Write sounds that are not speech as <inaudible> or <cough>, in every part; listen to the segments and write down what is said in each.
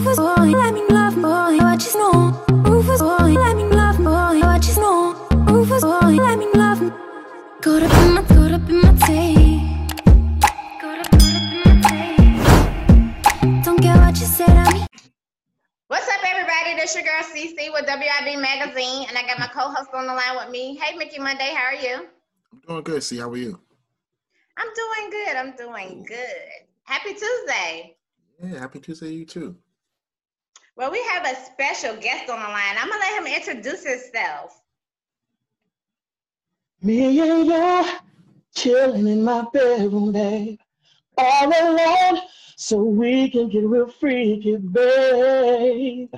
Rufus boy, let me love boy, I just know. Rufus boy, let me love boy, I just know. Rufus boy, let me love. Caught up in my, caught up in my tape. Caught up, caught up in my tape. Don't care what you said, I What's up, everybody? This your girl CC with WIB Magazine, and I got my co-host on the line with me. Hey, Mickey Monday, how are you? I'm doing good. See, how are you? I'm doing good. I'm doing good. Happy Tuesday. Yeah, happy Tuesday you too. Well, we have a special guest on the line. I'm gonna let him introduce himself. Me and you chilling in my bedroom, babe, all alone, so we can get real freaky, babe.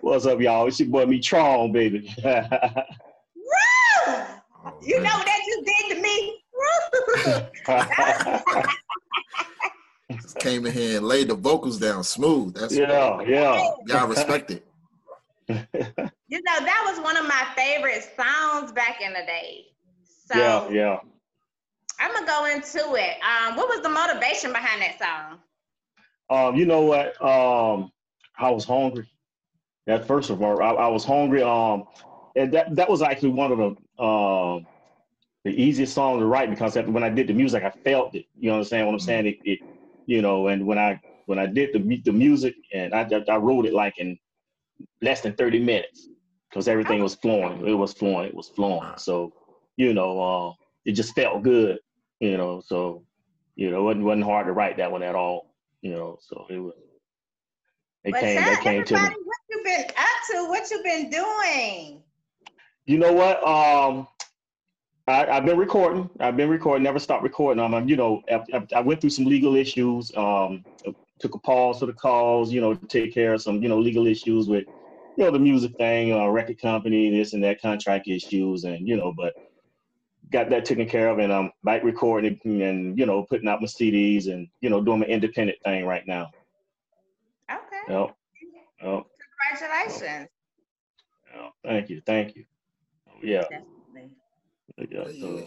What's up, y'all? It's your boy Methrone, baby. Woo! You know what that just did to me? <laughs> <laughs> Woo! Just came in here and laid the vocals down smooth. That's yeah, yeah. y'all respect it. <laughs> you know that was one of my favorite songs back in the day. So yeah, yeah. I'm gonna go into it. Um, what was the motivation behind that song? Um, you know what? Um, I was hungry. That first of all, I, I was hungry. Um, and that that was actually one of the um the easiest songs to write because when I did the music, I felt it. You understand what I'm saying? It, it you know, and when I when I did the the music and I I wrote it like in less than 30 minutes because everything was flowing. It was flowing. It was flowing. So you know, uh, it just felt good. You know, so you know, it wasn't wasn't hard to write that one at all. You know, so it was. They But came. tell They came to me. everybody what you been up to, what you been doing. You know what? Um, I, I've been recording. I've been recording. Never stopped recording. Um, you know, I, I- went through some legal issues. Um, took a pause for the calls. You know, to take care of some you know legal issues with you know the music thing, uh, record company, this and that, contract issues, and you know, but got that taken care of, and I'm back recording and you know putting out my CDs and you know doing my independent thing right now. Okay. Yep. Yep. Congratulations. yep. Thank you. Thank you. Yeah. Definitely. Yeah, so- Yeah.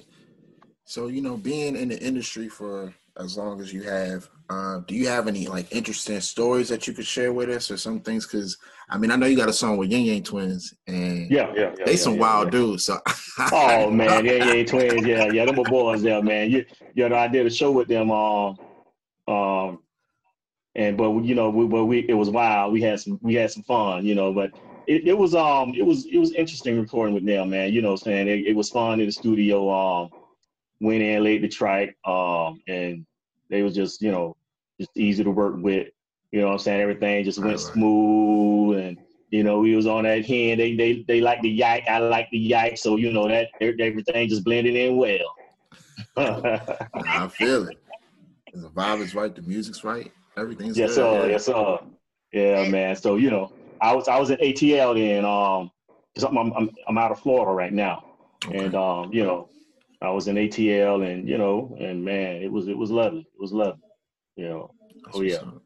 So you know, being in the industry for as long as you have, uh, do you have any like interesting stories that you could share with us, or some things? Because I mean, I know you got a song with Ying Yang Twins, and Yeah, yeah, yeah. they yeah, some yeah, wild yeah. dudes. So <laughs> Oh man, yeah, yeah, twins, yeah, yeah, them were boys there, man. You, you know, I did a show with them, um, um, and but you know, we, but we, it was wild. We had some, we had some fun, you know, but it, it was, um, it was, it was interesting recording with them, man. You know, what I'm saying it, it was fun in the studio. Um, went in, laid the track, um, and they was just, you know, just easy to work with. You know, what I'm saying everything just went Right, right. smooth and. You know, we was on that hand. They they they like the yike, I like the yike, So you know that everything just blended in well. <laughs> I feel it. The vibe is right, the music's right, everything's yes good. sir. Yes sir. Yeah, man. So you know, I was I was in ATL then. Um, 'cause I'm I'm I'm, I'm out of Florida right now, Okay. and um, you know, I was in ATL, and you know, and man, it was it was lovely. It was lovely. You know. That's oh, yeah. up.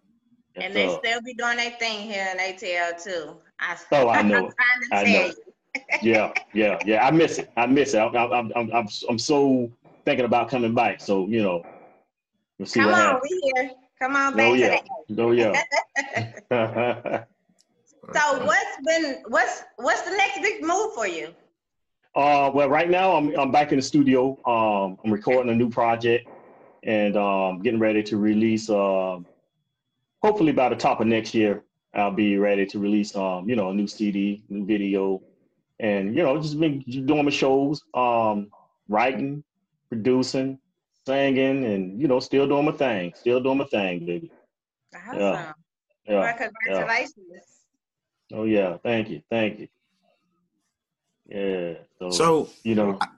And they sir. still be doing their thing here in ATL too. I, Oh, I <laughs> I'm know. trying to I tell know. you. <laughs> yeah, yeah, yeah. I miss it. I miss it. I'm, I'm, I'm, I'm, I'm so thinking about coming back. So you know, we'll see Come what on, happens. we here. Come on back Oh to yeah, the oh yeah. <laughs> So what's been what's what's the next big move for you? uh, well, right now I'm, I'm back in the studio. Um, I'm recording a new project and um, getting ready to release. Um, hopefully by the top of next year, I'll be ready to release. Um, you know, a new CD, new video, and you know, just been doing my shows, um, writing, producing, singing, and you know, still doing my thing. Still doing my thing, baby. Awesome. Yeah. Well, Yeah. Oh yeah. Thank you. Thank you. Yeah. So, So you know. <clears throat>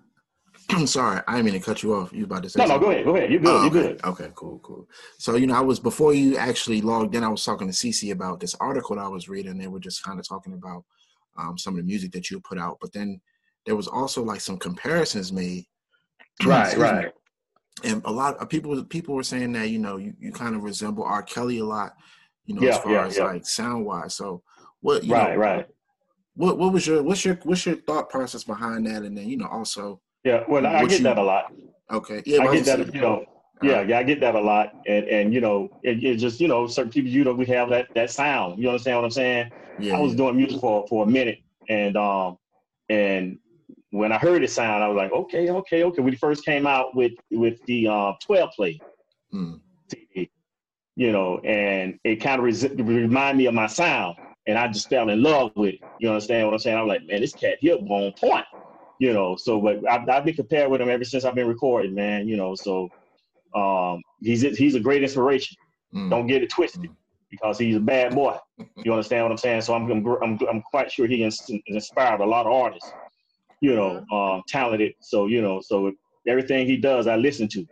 I'm sorry, I didn't mean to cut you off. You about to say No, no. Go ahead. Go ahead. You're good. Oh, You're okay. good. Okay, cool, cool. So, you know, I was before you actually logged in, I was talking to Cece about this article that I was reading. They were just kind of talking about um, some of the music that you put out, but then there was also like some comparisons made. <clears throat> Right. Me. Right. And a lot of people people were saying that, you know, you, you kind of resemble R. Kelly a lot, you know, Yeah, as far yeah, as yeah. like sound wise. So what you Right. know, Right. what what was your what's your what's your thought process behind that? And then, you know, also Yeah. Well, I get you- that a lot. okay. Yeah, I get that. gonna You know. Yeah, yeah, I get that a lot, and and you know, it, it just you know, certain people, you know, we have that that sound. You understand what I'm saying? Yeah. I was doing music for for a minute, and um, and when I heard it sound, I was like, okay, okay, okay. When he first came out with with the uh, 12 play Mm. CD, you know, and it kind of res- remind me of my sound, and I just fell in love with it. You understand what I'm saying? I'm like, man, this cat here on point, you know. So, but I've, I've been compared with him ever since I've been recording, man. You know, so um, he's he's a great inspiration. Mm. Don't get it twisted Mm. because he's a bad boy. <laughs> You understand what I'm saying? So I'm I'm I'm, I'm quite sure he ins- inspired a lot of artists. You know, um, talented. So you know, so everything he does, I listen to.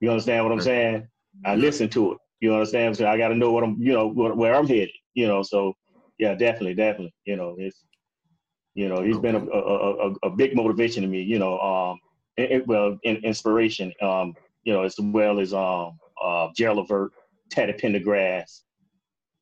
You understand what I'm saying? I listen to it. You understand? So I got to know what I'm, you know, what, where I'm headed. You know, so yeah, definitely, definitely. You know, it's, you know, he's been a, a, a, a big motivation to me. You know, um, it, well, in, inspiration. Um, you know, as well as um, uh, Gerald Levert, Teddy Pendergrass.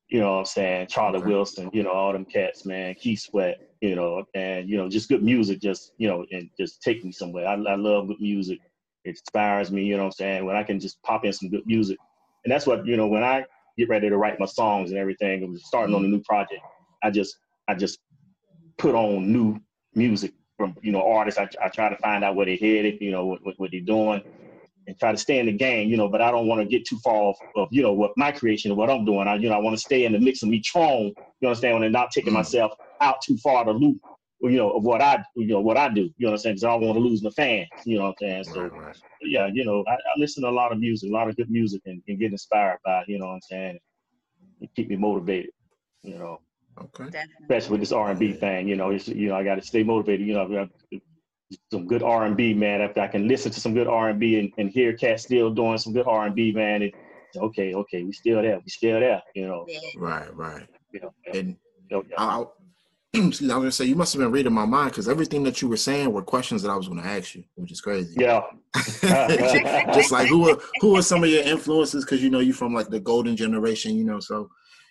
You know what I'm saying? Charlie Okay. Wilson. You know, all them cats, man. Keith Sweat. You know, and you know, just good music. Just you know, and just take me somewhere. I, I love good music. It inspires me. You know what I'm saying? When I can just pop in some good music, and that's what you know. When I get ready to write my songs and everything, and starting on a new project, I just I just put on new music from you know artists. I, I try to find out where they headed, you know what, what, what they're doing, and try to stay in the game. You know, but I don't want to get too far off of you know what my creation of what I'm doing. I you know I want to stay in the mix of Methrone. You understand? And not taking Mm. myself out too far to loop. You know of what I you know what I do. You understand? Because I don't want to lose my fans. You know what I'm saying? So Right, right. yeah, you know, I, I listen to a lot of music, a lot of good music, and, and get inspired by, you know what I'm saying? It keep me motivated, you know, Okay. Definitely. especially with this R&B thing, you know, it's, you know, I got to stay motivated, you know, I've got some good R&B, man. If I can listen to some good R&B and, and hear Cat still doing some good R&B, man, it, okay, okay, we still there, we still there, you know, Right, right. you know, And yeah, yeah. I, <clears throat> I, excuse me, I was gonna say you must have been reading my mind because everything that you were saying were questions that I was gonna ask you, which is crazy. yeah, <laughs> <laughs> just like who are who are some of your influences? Because you know you're from like the golden generation, you know. So,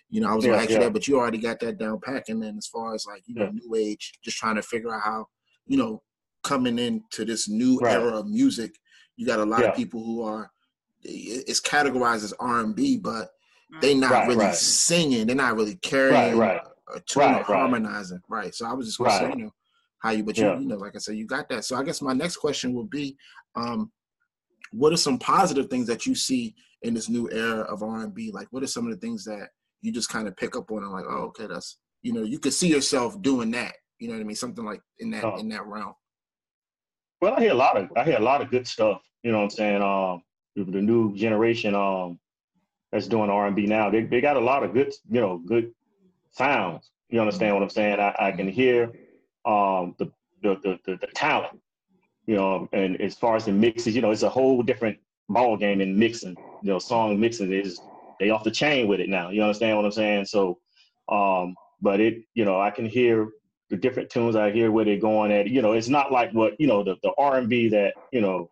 you know, I was gonna Yeah, ask you that, but you already got that down pat. And then as far as like you know, Yeah. new age, just trying to figure out how you know coming into this new Right. era of music, you got a lot Yeah. of people who are it's categorized as R and B, but they not Right, really right. singing. They're not really carrying right. A, tune Right, harmonizing. Right. So I was just gonna say, Right. you know, how you, but you, Yeah. you know, like I said, you got that. So I guess my next question would be, um, what are some positive things that you see in this new era of R and B? Like, what are some of the things that you just kind of pick up on and like, oh, okay, that's you know, you could see yourself doing that. You know what I mean? Something like in that Oh. in that realm. Well, I hear a lot of I hear a lot of good stuff. You know what I'm saying? Um, the, the new generation um that's doing R and B now, they they got a lot of good you know good sounds. You understand what I'm saying? I, I can hear um the the, the the the talent. You know, and as far as the mixes, you know, it's a whole different ball game in mixing. You know, song mixing is they off the chain with it now. You understand what I'm saying? So, um, but it you know I can hear the different tunes I hear where they're going at. You know, it's not like what you know the the R and B that you know,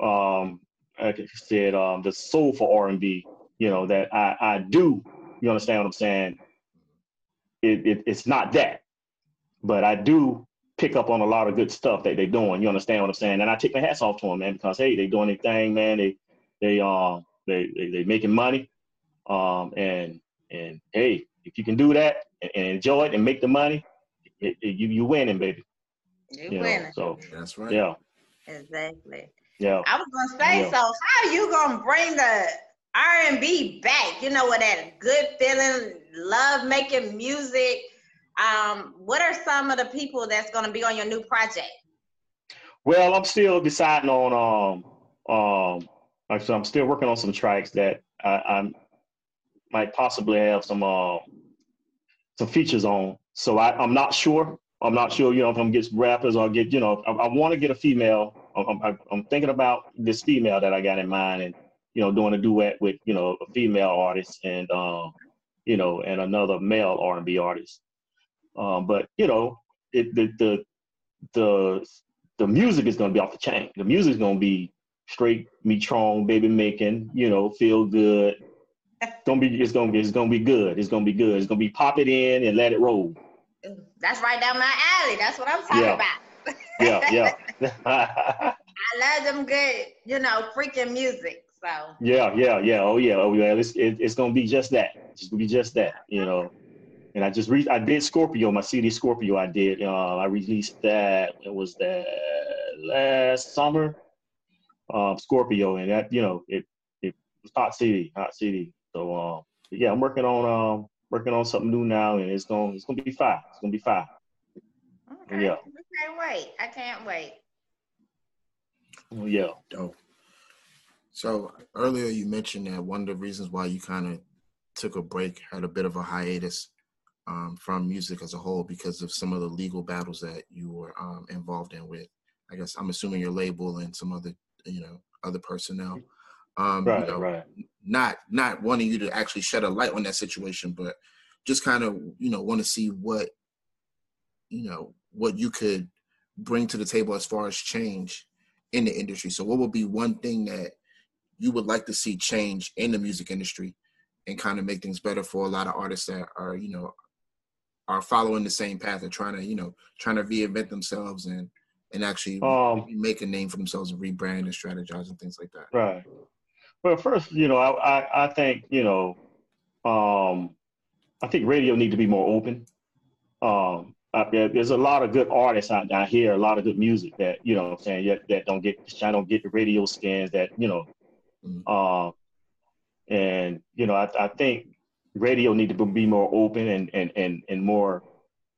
um, like I said, um, the soulful R and B. You know that I I do. You understand what I'm saying? It, it it's not that, but I do pick up on a lot of good stuff that they're doing. You understand what I'm saying? And I take my hats off to them, man, because hey, they're doing their thing, man. They they um they they, they making money, um and and hey, if you can do that and, and enjoy it and make the money, it, it- you you winning, baby. You You know, winning. so That's right. yeah, Exactly. yeah. I was gonna say, Yeah. so how you gonna bring the R and B back? You know, what that good feeling, love making music. Um, what are some of the people that's gonna be on your new project? Well, I'm still deciding on um um I'm still working on some tracks that I, I might possibly have some uh some features on. So I, I'm not sure. I'm not sure, you know, if I'm get rappers or get, you know, I, I want to get a female. I'm, I'm, I'm thinking about this female that I got in mind, and you know, doing a duet with, you know, a female artist and, um, you know, and another male R&B artist. Um, but you know, it the the the the music is gonna be off the chain. The music is gonna be straight Methrone, baby making, you know, feel good. It's gonna be it's gonna be it's gonna be good. It's gonna be good. It's gonna be pop it in and let it roll. That's right down my alley. That's what I'm talking Yeah. about. Yeah, yeah. I <laughs> I love them good, you know, freaking music. So yeah, yeah, yeah. Oh yeah, oh yeah. It's it, it's gonna be just that. It's gonna be just that. You know. And I just re- I did Scorpio, my CD Scorpio. I did. Uh, I released that. It was that last summer. Um, Scorpio, and that you know it it was hot CD, hot CD. So um, yeah, I'm working on um working on something new now, and it's gonna it's gonna be fine. It's gonna be fine. Okay. Yeah. I can't wait. I can't wait. Oh, yeah. Dope. So earlier you mentioned that one of the reasons why you kind of took a break, had a bit of a hiatus um, from music as a whole because of some of the legal battles that you were um, involved in with, I guess I'm assuming your label and some other, you know, other personnel. Um, right, you know, right. Not not wanting you to actually shed a light on that situation, but just kind of you know want to see what you know what you could bring to the table as far as change in the industry. So, what would be one thing that you would like to see change in the music industry and kind of make things better for a lot of artists that are you know are following the same path and trying to you know trying to reinvent themselves and and actually um, make a name for themselves and rebrand and strategize and things like that. Right. Well, first, you know, I I, I think you know, um, I think radio need to be more open. Um, uh, there's a lot of good artists out, out here, a lot of good music that you know, I'm saying that, that don't get I don't get the radio scans that you know, mm-hmm. uh, and you know, I, I think radio need to be more open and and and and more,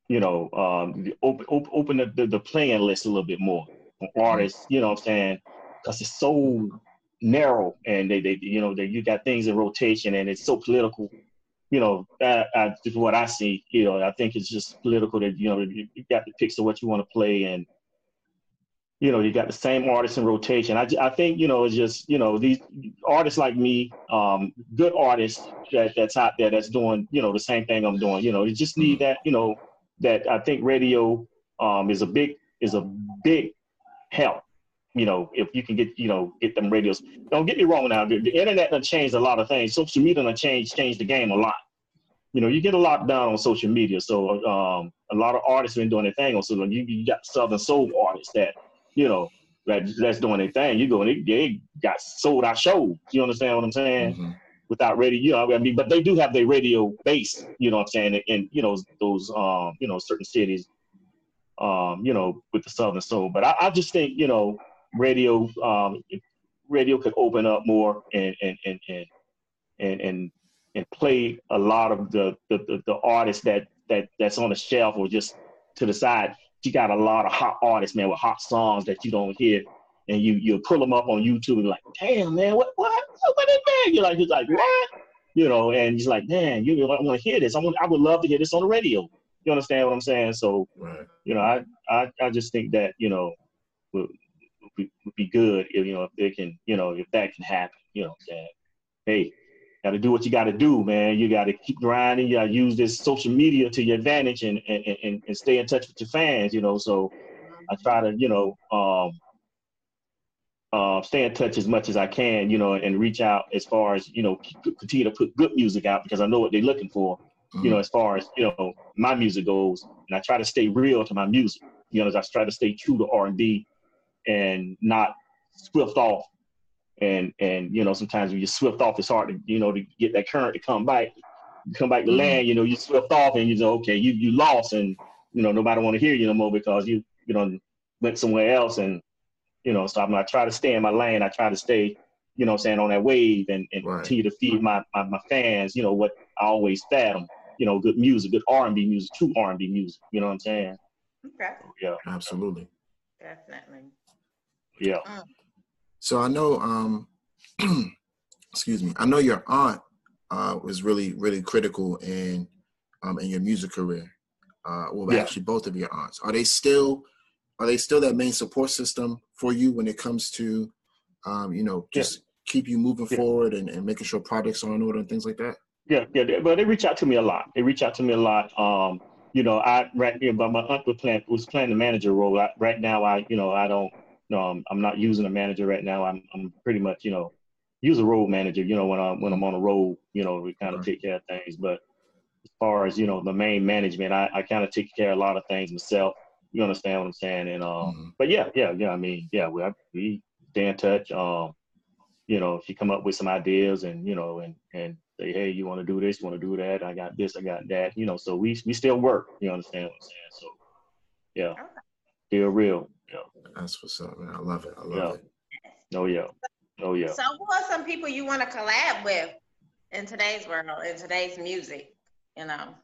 you know, um, open open the, the, the playing list a little bit more for mm-hmm. artists. You know, what I'm saying because it's so narrow and they they you know they you got things in rotation and it's so political. You know, that, is what I see. You know, I think it's just political that you know you, got to pick so what you want to play and you know, you got the same artists in rotation. I, I think, you know, it's just, you know, these artists like me, um, good artists that, that's out there that's doing, you know, the same thing I'm doing. You know, you just need that, you know, that I think radio um, is a big is a big help. You know, if you can get, you know, get them radios. Don't get me wrong now. The, the internet done changed a lot of things. Social media done changed changed the game a lot. You know, you get a lot done on social media. So um, a lot of artists have been doing their thing on social. You, you got Southern Soul artists that you know, that that's doing their thing. You go and they, they got sold out shows. You understand what I'm saying? Mm-hmm. Without radio, you know, I mean, but they do have their radio base. You know what I'm saying? And you know those, um, you know, certain cities, um, you know, with the Southern Soul. But I, I just think you know, radio, um, radio could open up more and and and and and and, and play a lot of the, the the the artists that that that's on the shelf or just to the side she got a lot of hot artists, man, with hot songs that you don't hear. And you you pull them up on YouTube and like, damn man, what what what is that? You're like, you're like, what? You know, and he's like, man, you I want to hear this. I want, I would love to hear this on the radio. You understand what I'm saying? So, right. you know, I, I I just think that you know would, would, be good if you know if they can, you know, if that can happen. You know, that hey, got to do what you got to do, man. You got to keep grinding. You got to use this social media to your advantage and, and, and, and stay in touch with your fans, you know. So I try to, you know, um, uh, stay in touch as much as I can, you know, and reach out as far as, you know, continue to put good music out because I know what they're looking for, mm-hmm. you know, as far as, you know, my music goes. And I try to stay real to my music, you know, as I try to stay true to R&B and not swift off and and you know sometimes when you swift off, it's hard to you know to get that current to come back, come back to mm-hmm. land. You know, you swift off and you know okay, you you lost, and you know nobody want to hear you no more because you you know went somewhere else, and you know so I'm I try to stay in my lane. I try to stay you know saying on that wave and, and right. continue to feed my, my my fans. You know what I always fed them. You know, good music, good R&B music, true R&B music. You know what I'm saying? Okay. Yeah. Absolutely. Definitely. Yeah. Mm. So I know, um, <clears throat> excuse me, I know your aunt uh, was really, really critical in um, in your music career. Uh, well, yeah. actually, both of your aunts are they still are they still that main support system for you when it comes to, um, you know, just yeah. keep you moving yeah. forward and, and making sure projects are in order and things like that? Yeah, yeah, but they reach out to me a lot. They reach out to me a lot. Um, you know, I right here, but my aunt was playing was playing the manager role. I, right now, I you know I don't you know, I'm, I'm not using a manager right now. I'm, I'm pretty much, you know, use a road manager, you know, when I'm, when I'm on the road, you know, we kind of right. take care of things. But as far as, you know, the main management, I, I kind of take care of a lot of things myself. You understand what I'm saying? And um, Mhm. but yeah, yeah, yeah. I mean, yeah, we we stay in touch. Um, you know, she come up with some ideas, and you know, and and say, hey, you want to do this, you want to do that. I got this, I got that. You know, so we we still work. You understand what I'm saying? So yeah, Okay. still real. Yeah. That's what's up, man. I love it. I love Yeah. it. Oh yeah. Oh yeah. So, who are some people you want to collab with in today's world, in today's music? You know.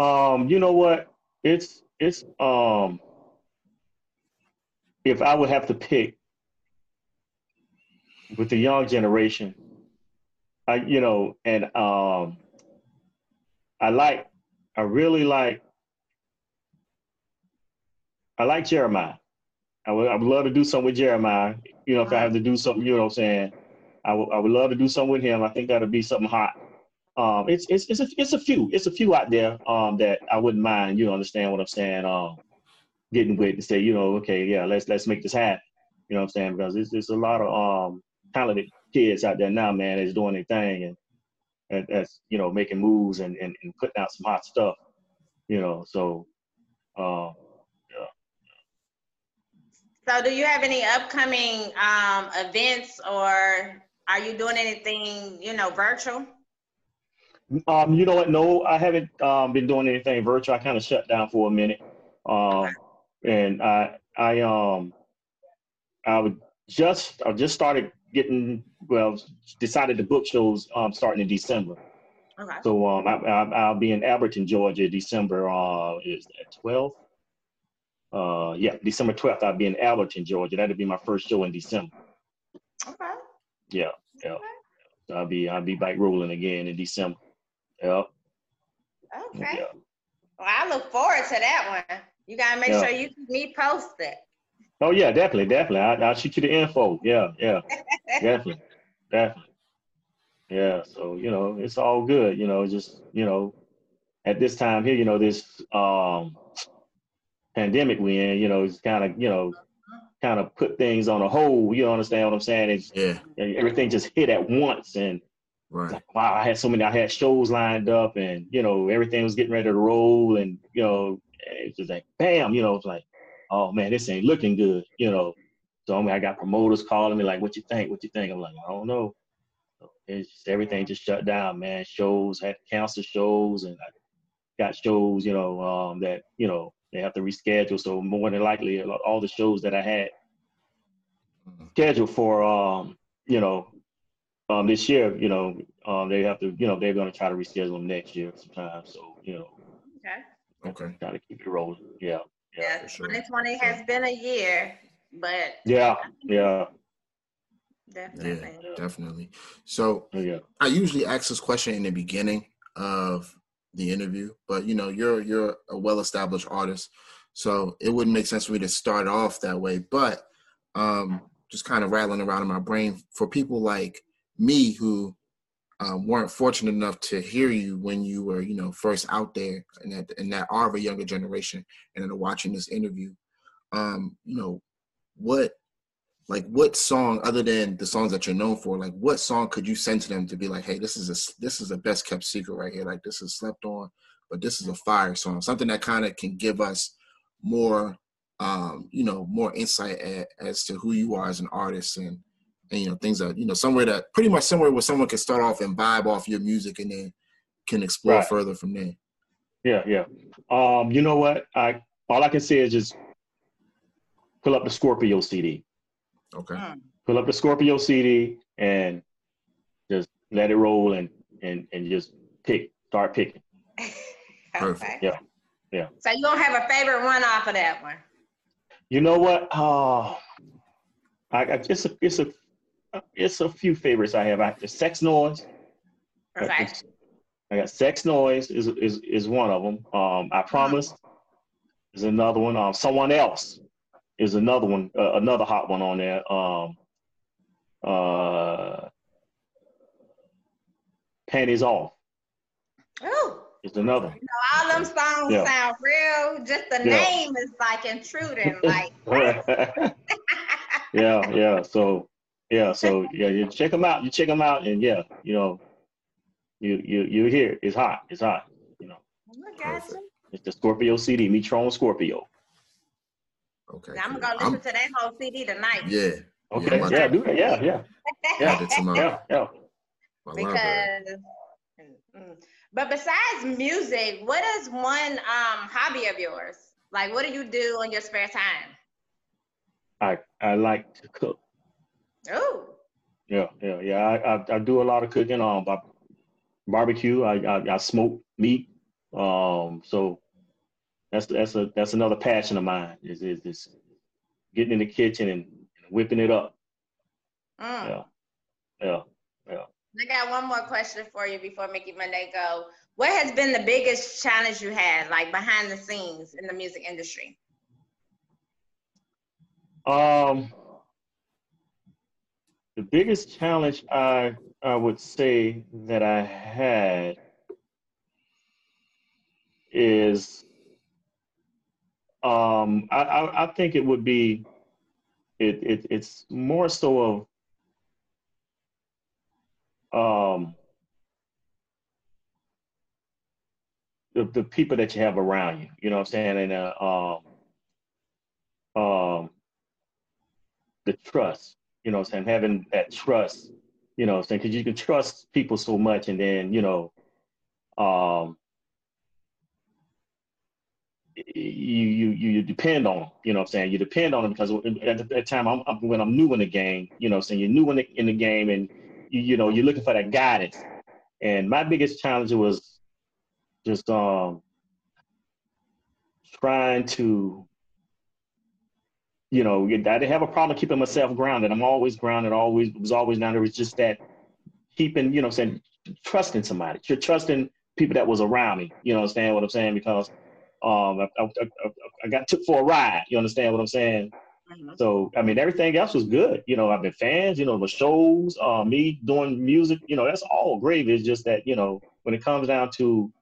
Um, you know what? It's it's um if I would have to pick with the young generation, I you know, and um I like I really like I like Jeremiah. I would I would love to do something with Jeremiah. You know, if I have to do something, you know what I'm saying? I would I would love to do something with him. I think that'd be something hot. Um, it's it's it's a it's a few it's a few out there um that I wouldn't mind. You know, understand what I'm saying? Um, getting with and say you know okay yeah let's let's make this happen. You know what I'm saying? Because there's there's a lot of um talented kids out there now, man, that's doing their thing and and that's you know making moves and, and, and putting out some hot stuff. You know, so um So, do you have any upcoming um, events, or are you doing anything, you know, virtual? Um, you know what? No, I haven't um, been doing anything virtual. I kind of shut down for a minute, um, and I I um I would just I just started getting well decided the book shows um starting in December. Okay. So um I, I I'll be in Elberton, Georgia, December uh is that twelfth? Uh yeah, December twelfth. I'll be in Elberton, Georgia. That'll be my first show in December. Okay. Yeah, yeah. So I'll be I'll be back rolling again in December. Yeah. Okay. Yeah. Well, I look forward to that one. You gotta make Yeah. sure you keep me posted. Oh yeah, definitely, definitely. I, I'll shoot you the info. Yeah, yeah, <laughs> definitely, definitely. Yeah. So you know, it's all good. You know, just you know, at this time here, you know, this um pandemic we in, you know, it's kind of you know, kind of put things on a hold. You understand what I'm saying? It's Yeah. everything just hit at once, and Right. like, wow, I had so many. I had shows lined up, and you know, everything was getting ready to roll, and you know, it's just like bam, you know, it's like, oh man, this ain't looking good, you know. So I mean, I got promoters calling me like, "What you think? What you think?" I'm like, "I don't know." It's just everything just shut down, man. Shows had to cancel shows, and I got shows, you know, um, that you know they have to reschedule. So more than likely, lot- all the shows that I had scheduled for, um, you know, um, this year, you know, um, they have to, you know, they're going to try to reschedule them next year sometime. So you know, Okay. Okay. try to keep it rolling. Yeah, yeah, Yeah, sure. 2020 has been a year, but yeah, yeah, definitely. Yeah, definitely. So yeah. I usually ask this question in the beginning of the interview, but you know, you're you're a well-established artist, so it wouldn't make sense for me to start off that way. But um, just kind of rattling around in my brain for people like me who um, weren't fortunate enough to hear you when you were, you know, first out there, and that and that are of a younger generation, and then watching this interview, um, you know, what like what song other than the songs that you're known for like what song could you send to them to be like hey this is a this is a best kept secret right here like this is slept on but this is a fire song something that kind of can give us more um you know more insight a, as to who you are as an artist and and you know things that you know somewhere that pretty much somewhere where someone can start off and vibe off your music and then can explore Right. further from there Yeah, yeah. Um, you know what? I all I can say is just pull up the Scorpio CD. Okay Mm. Pull up the Scorpio CD and just let it roll and and and just pick. Start picking. <laughs> Perfect. okay. Yeah, yeah. So you don't have a favorite one off of that one? You know what? Oh, I, I it's a it's a it's a few favorites I have. I the Sex Noise. Okay. I got Sex Noise is is is one of them. Um, I Promise is another one. Um, Someone Else is another one. Uh, another hot one on there. Um, uh, Panties Off Oh, is another. one. all them songs Yeah. sound real. Just the Yeah. name is like intruding. <laughs> Like, yeah, yeah. <laughs> So yeah, so yeah, you check them out. You check them out, and yeah, you know, you you you hear it. it's hot. It's hot. You know, you. it's the Scorpio CD, Methrone Scorpio. Okay. I'm cool. gonna go I'm- listen to that whole CD tonight. Yeah. Okay, I'm yeah, do that. Yeah, yeah, yeah. add it to <laughs> yeah, yeah. my because Mm. but besides music what is one um hobby of yours like what do you do on your spare time I I like to cook. oh Yeah, yeah, yeah. I, I, I do a lot of cooking. Um, I barbecue. I, I I smoke meat. Um, so that's that's a that's another passion of mine. Is is is getting in the kitchen and whipping it up. mm. Yeah, yeah, yeah. i got one more question for you before mickey monday go what has been the biggest challenge you had like behind the scenes in the music industry Um, the biggest challenge I I would say that I had is um I I, I think it would be it, it it's more so of um the, the people that you have around you, you know what I'm saying? And uh, um um the trust, you know what I'm saying? Having that trust, you know what I'm saying? Because you can trust people so much and then, you know, um, you, you, you, depend on them, you know what I'm saying? You depend on them because at that time, I'm, I'm, when I'm new in the game, you know saying? You're new in the, in the game and, you, you know, you're looking for that guidance. And my biggest challenge was just um, trying to you know, I didn't have a problem keeping myself grounded. I'm always grounded, always was always down there. It's just that keeping, you know, saying trusting somebody. You're trusting people that was around me. You know, understand what I'm saying? Because um, I, I, I, got took for a ride. You understand what I'm saying? Mhm. So I mean, everything else was good. You know, I've been fans. You know, the shows, uh, me doing music. You know, that's all great. It's just that you know, when it comes down to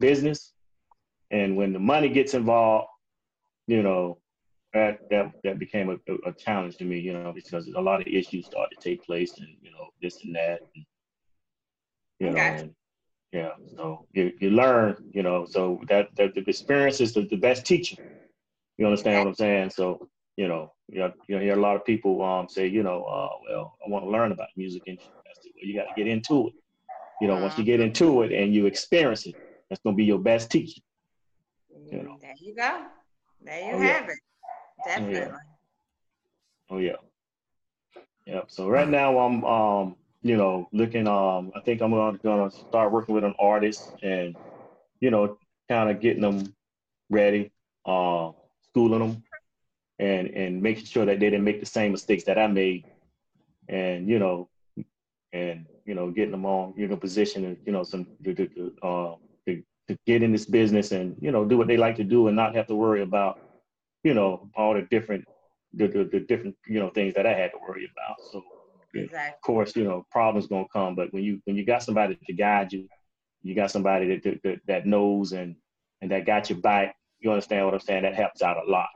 business, and when the money gets involved, you know, that that that became a, a, challenge to me. You know, because a lot of issues started to take place, and you know, this and that. And, you know, Okay. and, yeah. So you you learn. You know, so that that the experience is the, the best teacher. You understand what I'm saying? So you know, you know, you hear a lot of people um say, you know, uh, well, I want to learn about music industry. I said, well, you got to get into it. You know, once you get into it and you experience it, that's gonna be your best teacher. You know. There you go. There you Oh, yeah. have it. Definitely. Oh yeah. Yep. So right now I'm um you know looking um I think I'm gonna, start working with an artist and you know kind of getting them ready, uh, schooling them, and and making sure that they didn't make the same mistakes that I made, and you know, and you know getting them on you know position and you know some to, to, uh, to, to get in this business and you know do what they like to do and not have to worry about you know all the different the, the, the different you know things that I had to worry about. So. Exactly. of course, you know, problems gonna come, but when you when you got somebody to guide you, you got somebody that that, that, knows and and that got your back. You understand what I'm saying? That helps out a lot,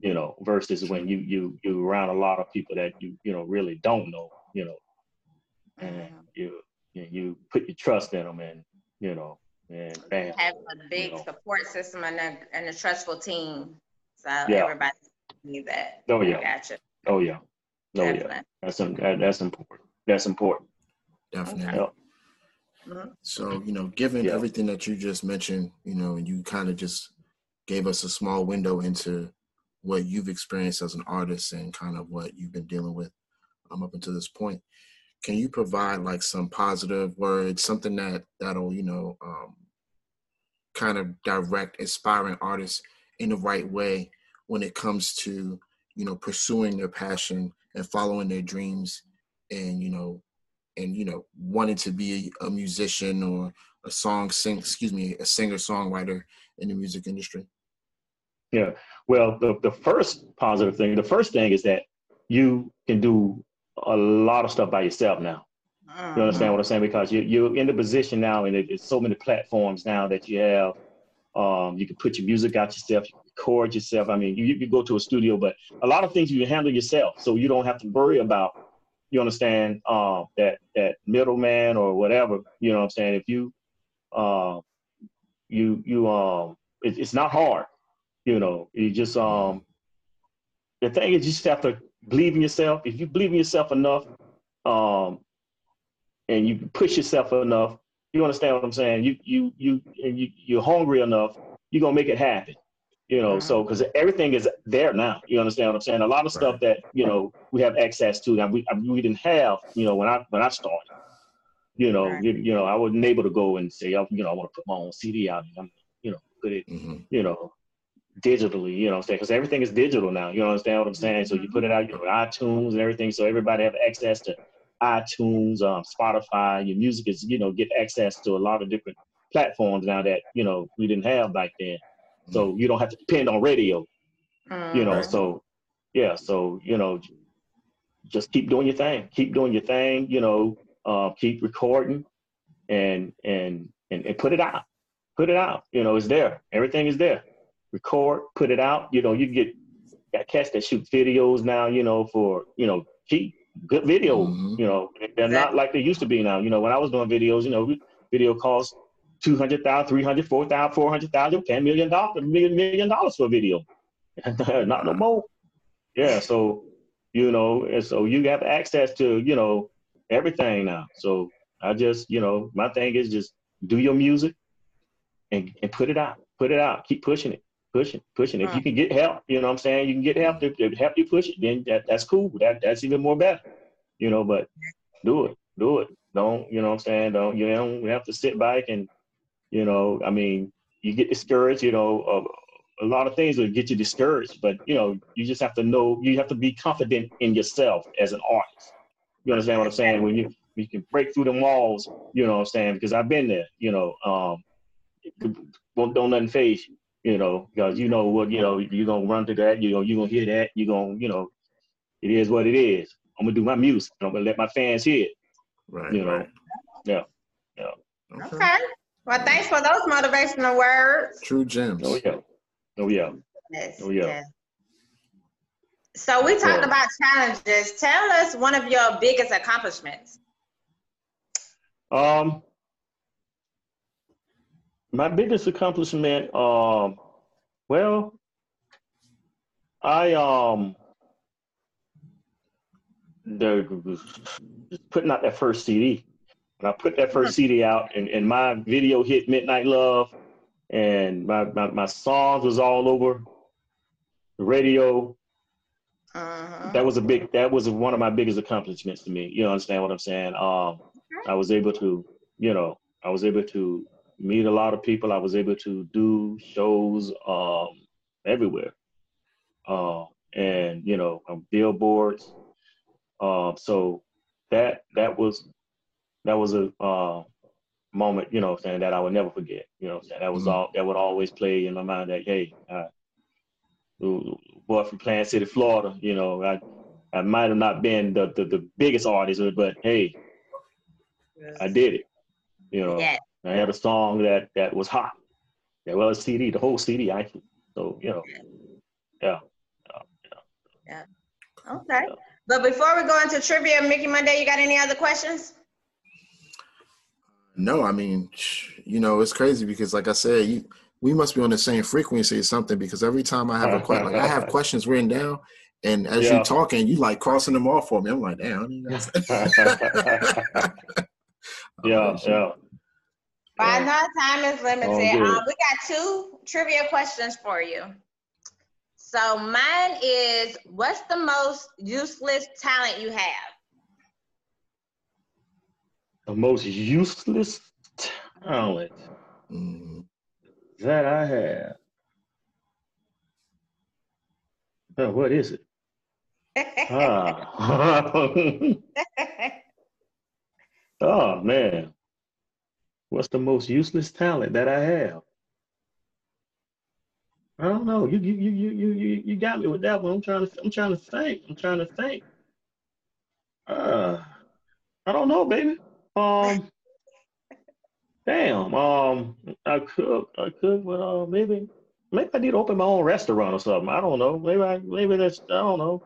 you know. Versus when you you you around a lot of people that you you know really don't know, you know, and Mhm. you you, you put your trust in them, and you know, and bam, Have a big know. support system and a, and a trustful team. So Yeah. everybody need that. Oh, yeah. Gotcha. oh yeah, oh yeah, that's that, that's important. That's important. Definitely. Yep. Mhm. So, you know, given Yeah. everything that you just mentioned, you know, and you kind of just gave us a small window into what you've experienced as an artist and kind of what you've been dealing with um, up until this point. Can you provide like some positive words, something that that'll, you know, um, kind of direct aspiring artists in the right way when it comes to, you know, pursuing their passion and following their dreams and, you know, and you know wanting to be a, a musician or a song sing excuse me a singer songwriter in the music industry Yeah. Well, the, the first positive thing, the first thing is that you can do a lot of stuff by yourself now. You ah. understand what I'm saying? Because you, you're in the position now, and it- it's so many platforms now that you have. Um, you can put your music out yourself, you can record yourself. I mean, you, you go to a studio, but a lot of things you can handle yourself, so you don't have to worry about. You understand um, that that middleman or whatever. You know what I'm saying? If you, uh, you you um, it, it's not hard. You know, you just um, the thing is, you just have to believe in yourself. If you believe in yourself enough, um, and you push yourself enough, you understand what I'm saying? You you you and you you're hungry enough, you're gonna make it happen. You know, so because everything is there now. You understand what I'm saying? A lot of stuff that you know we have access to that we we didn't have. You know, when I when I started, you know, Right. you, you know, I wasn't able to go and say, oh, you know, I want to put my own CD out. And I'm, you know, put it, hmm you know, digitally. You know, what I'm saying because everything is digital now. You understand what I'm saying? So you put it out, you know, iTunes and everything, so everybody have access to iTunes, um, Spotify. Your music is, you know, get access to a lot of different platforms now that you know we didn't have back then. So you don't have to depend on radio you know Mhm. So yeah so you know just keep doing your thing keep doing your thing you know uh, keep recording and and and, and put it out put it out you know it's there everything is there record put it out you know you get got cats that shoot videos now you know for you know cheap good videos Mhm. you know they're not like they used to be now you know when i was doing videos you know video cost 200,000, 300, 400,000, 400,000, 10 million dollars, million, million dollars for a video. <laughs> Not no more. Yeah. So, you know, and so you have access to, you know, everything now. So I just, you know, my thing is just do your music and, and put it out, put it out, keep pushing it, pushing, pushing. If you can get help, you know what I'm saying? You can get help to, to help you push it, then that, that's cool. That, that's even more better, you know, but do it, do it. Don't, you know what I'm saying? Don't, you don't have to sit back and, you know, I mean, you get discouraged, you know, a lot of things will get you discouraged, but you know, you just have to know, you have to be confident in yourself as an artist. You understand what I'm saying? When you you can break through the walls, you know what I'm saying? Because I've been there, you know, um, don't don't nothing phase you, you know, because you know what, you know, you're gonna run to that, you know, you're gonna hear that, you're gonna, you know, it is what it is. I'm gonna do my music. I'm gonna let my fans hear it. Right. You know, right. yeah, Okay. Okay. Well, thanks for those motivational words. True gems. Oh yeah. Oh yeah. Yes, Oh, yeah. yes. So we talked Yeah. about challenges. Tell us one of your biggest accomplishments. Um, my biggest accomplishment, um, well, I um, the putting out that first CD. And I put that first CD out, and, and my video hit Midnight Love, and my, my my songs was all over the radio. Uh-huh. that was a big that was one of my biggest accomplishments to me you understand what i'm saying um i was able to you know i was able to meet a lot of people i was able to do shows um everywhere uh, and you know on billboards um so that that was that was a uh moment you know saying that i would never forget you know what I'm saying that was Mhm. all that would always play in my mind that hey uh, boy from Plant City, Florida. You know, I I might have not been the, the, the biggest artist, but hey, I did it. You know, Yes. I had a song that that was hot. Yeah, well, a CD, the whole CD actually. So you know, yeah. Okay. But before we go into trivia, Mickey Monday, you got any other questions? Uh, no, I mean, you know, it's crazy because, like I said, you, we must be on the same frequency or something. Because every time I have a question, like I have <laughs> questions written down, and as Yeah. you're talking, you like crossing them off for me. I'm like, damn. You know <laughs> <laughs> yeah, yeah. But I Yeah. know time is limited. Um, we got two trivia questions for you. So mine is, what's the most useless talent you have? The most useless talent Mm, that I have. Oh, what is it? <laughs> Ah. <laughs> <laughs> oh man. What's the most useless talent that I have? I don't know. You you you you you you got me with that one. I'm trying to I'm trying to think. I'm trying to think. Uh I don't know, baby. Um Damn. Um I cook I cook but uh maybe maybe I need to open my own restaurant or something. I don't know. Maybe I maybe that's I don't know.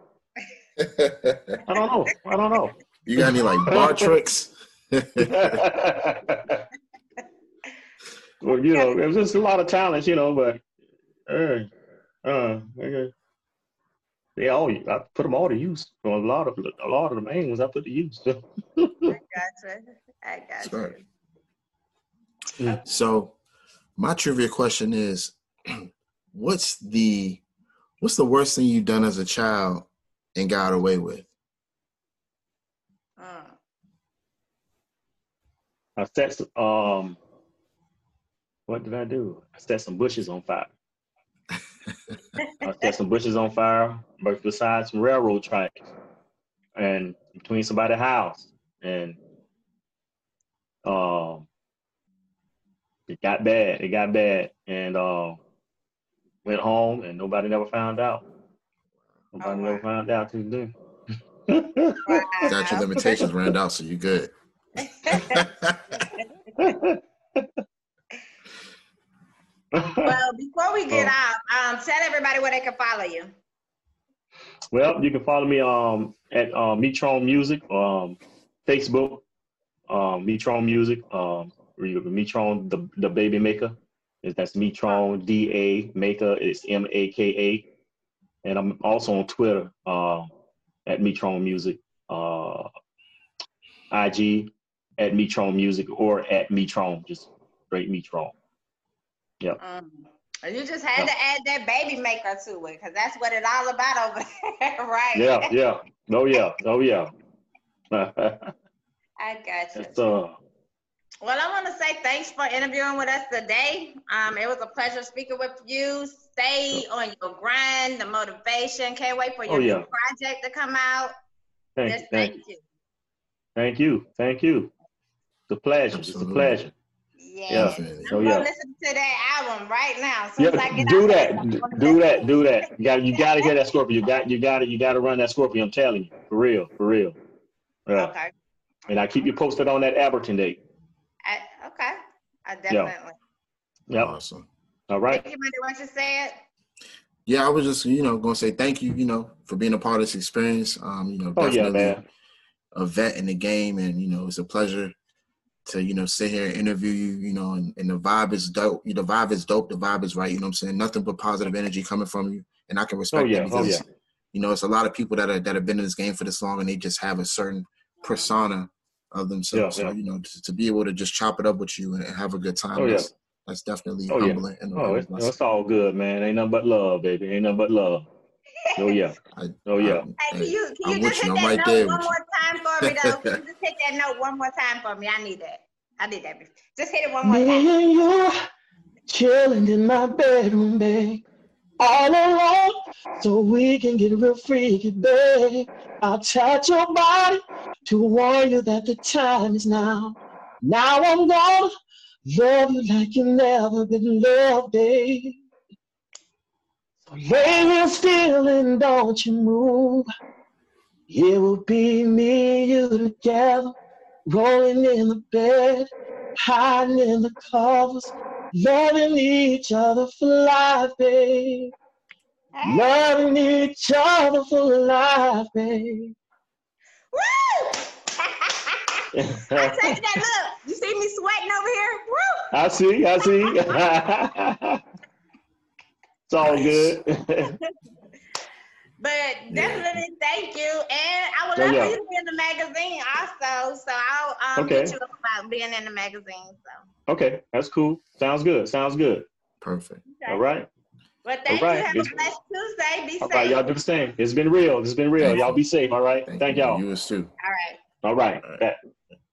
I don't know. I don't know. you got any like bar tricks? <laughs> <laughs> well, you know, there's just a lot of talents, you know, but uh, uh, okay. they all I put them all to use. For a lot of a lot of the main ones I put to use. <laughs> I gotcha. I That's gotcha. right. So, my trivia question is, <clears throat> what's the what's the worst thing you've done as a child and got away with? Mm. I set um what did I do? I set some bushes on fire. <laughs> I set some bushes on fire but beside some railroad tracks and between somebody's house and um it got bad. It got bad and um went home and nobody never found out. Nobody Oh, never found out till then. Statute of limitations ran out, so you good. <laughs> <laughs> well, before we get Oh. off, um, tell everybody where they can follow you. Well, you can follow me um at uh, Methrone Music, um, Facebook, um, Methrone Music, um, or you can Methrone the the Baby Maker. Is that's Methrone D A Maker. It's M A K A, and I'm also on Twitter um, at Methrone Music, uh, IG at Methrone Music or at Methrone, just straight Methrone. Um, and you just had to add that baby maker to it, because that's what it's all about over there, <laughs> right? Yeah, yeah, oh yeah, oh yeah. <laughs> I got you. It's, uh, Well, I want to say thanks for interviewing with us today. Um, it was a pleasure speaking with you. Stay on your grind, the motivation. Can't wait for your Oh, yeah. new project to come out. thank, Just thank, thank you. thank you, thank you. It's a pleasure. It's a pleasure. Yeah. Definitely. I'm Oh, gonna yeah. listen to that album right now. As soon as Yeah, do out that. here, I'm d- gonna Do that. Do that. You got. You got to hear that scorpion. You got. You got it. You got to run that scorpion. I'm telling you, for real, for real. Yeah. Okay. And I keep you posted on that Elberton date. I, okay. I definitely. Yep. Awesome. All right. Thank you, Mandy, what you said. Yeah, I was just, you know, gonna say thank you, you know, for being a part of this experience. Um, you know, Oh yeah, definitely man. a vet in the game, and you know, it's a pleasure to, you know, sit here and interview you, you know, and, and the vibe is dope. The vibe is dope. The vibe is right. You know what I'm saying? Nothing but positive energy coming from you, and I can respect Oh yeah. that Oh yeah. you know, it's a lot of people that are that have been in this game for this long, and they just have a certain persona of themselves. Yeah, so you know, to, to be able to just chop it up with you and, have a good time, Oh, yeah. that's, that's definitely Oh, yeah. And, Oh, it's, it's all good, man. Ain't nothing but love, baby. Ain't nothing but love. Oh yeah. I, Oh yeah. Um, hey, can you, can I'm you with just you. hit I'm that right note there one with more time for me, though? Can you. you just hit that note one more time for me? I need that. I need that. Just hit it one more Me time. and you chilling in my bedroom, babe. All alone, so we can get real freaky, babe. I'll touch your body to warn you that the time is now. Now I'm gonna love you like you never been loved, babe. So lay real still and don't you move. It will be me, and you together, rolling in the bed, hiding in the covers, loving each other for life, babe. Hey. Loving each other for life, babe. Woo! <laughs> I tell you that look. You see me sweating over here? Woo! I see. I see. <laughs> it's all good. <laughs> But definitely thank you. And I would love yeah. for you to be in the magazine also. So I'll um, Okay. get you up about being in the magazine. So okay, that's cool. Sounds good. Sounds good. Perfect. okay. All right. Well, thank All you. right. Have a blessed Tuesday. Be All safe. right, y'all do the same. It's been real. It's been real. Thank Y'all you. be safe. All right. Thank, you. y'all. You as too. All right. All right. All right.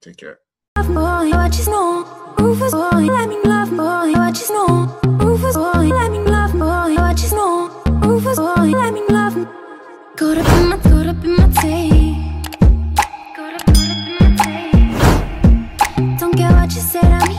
Take care. Love boy, what you know? Rufus boy, let me love boy, what you know? Rufus boy, let me love was all I'm love. Caught up in my, caught up in my tape.